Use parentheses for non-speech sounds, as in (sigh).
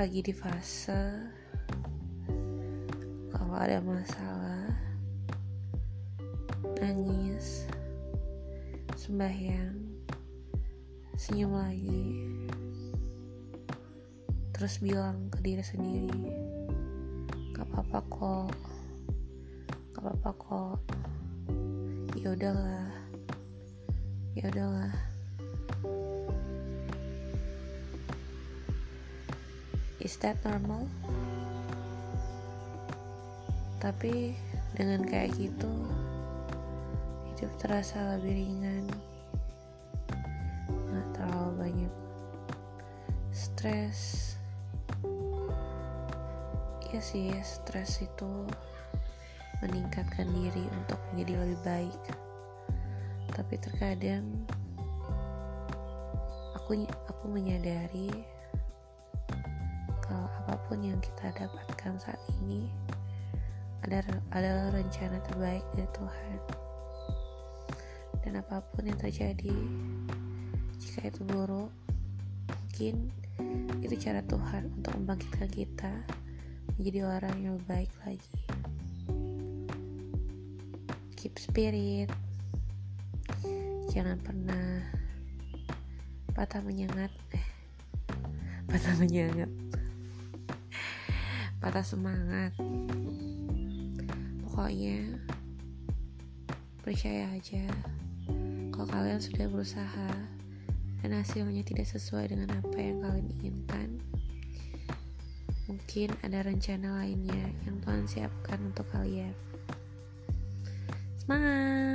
lagi di fase kalau ada masalah nangis sembahyang senyum lagi terus bilang ke diri sendiri gak apa-apa kok gak apa-apa kok ya udahlah ya udahlah is that normal? Tapi dengan kayak gitu hidup terasa lebih ringan. Nggak terlalu banyak stres. Ya sih stres itu meningkatkan diri untuk menjadi lebih baik. Tapi terkadang aku aku menyadari apa pun yang kita dapatkan saat ini ada adalah rencana terbaik dari Tuhan. Dan apa pun yang terjadi jika itu buruk mungkin itu cara Tuhan untuk membangkitkan kita menjadi orang yang lebih baik lagi. Keep spirit. Jangan pernah patah menyengat. Eh (laughs) patah menyengat patah semangat. Pokoknya percaya aja kalau kalian sudah berusaha dan hasilnya tidak sesuai dengan apa yang kalian inginkan. Mungkin ada rencana lainnya yang Tuhan siapkan untuk kalian. Semangat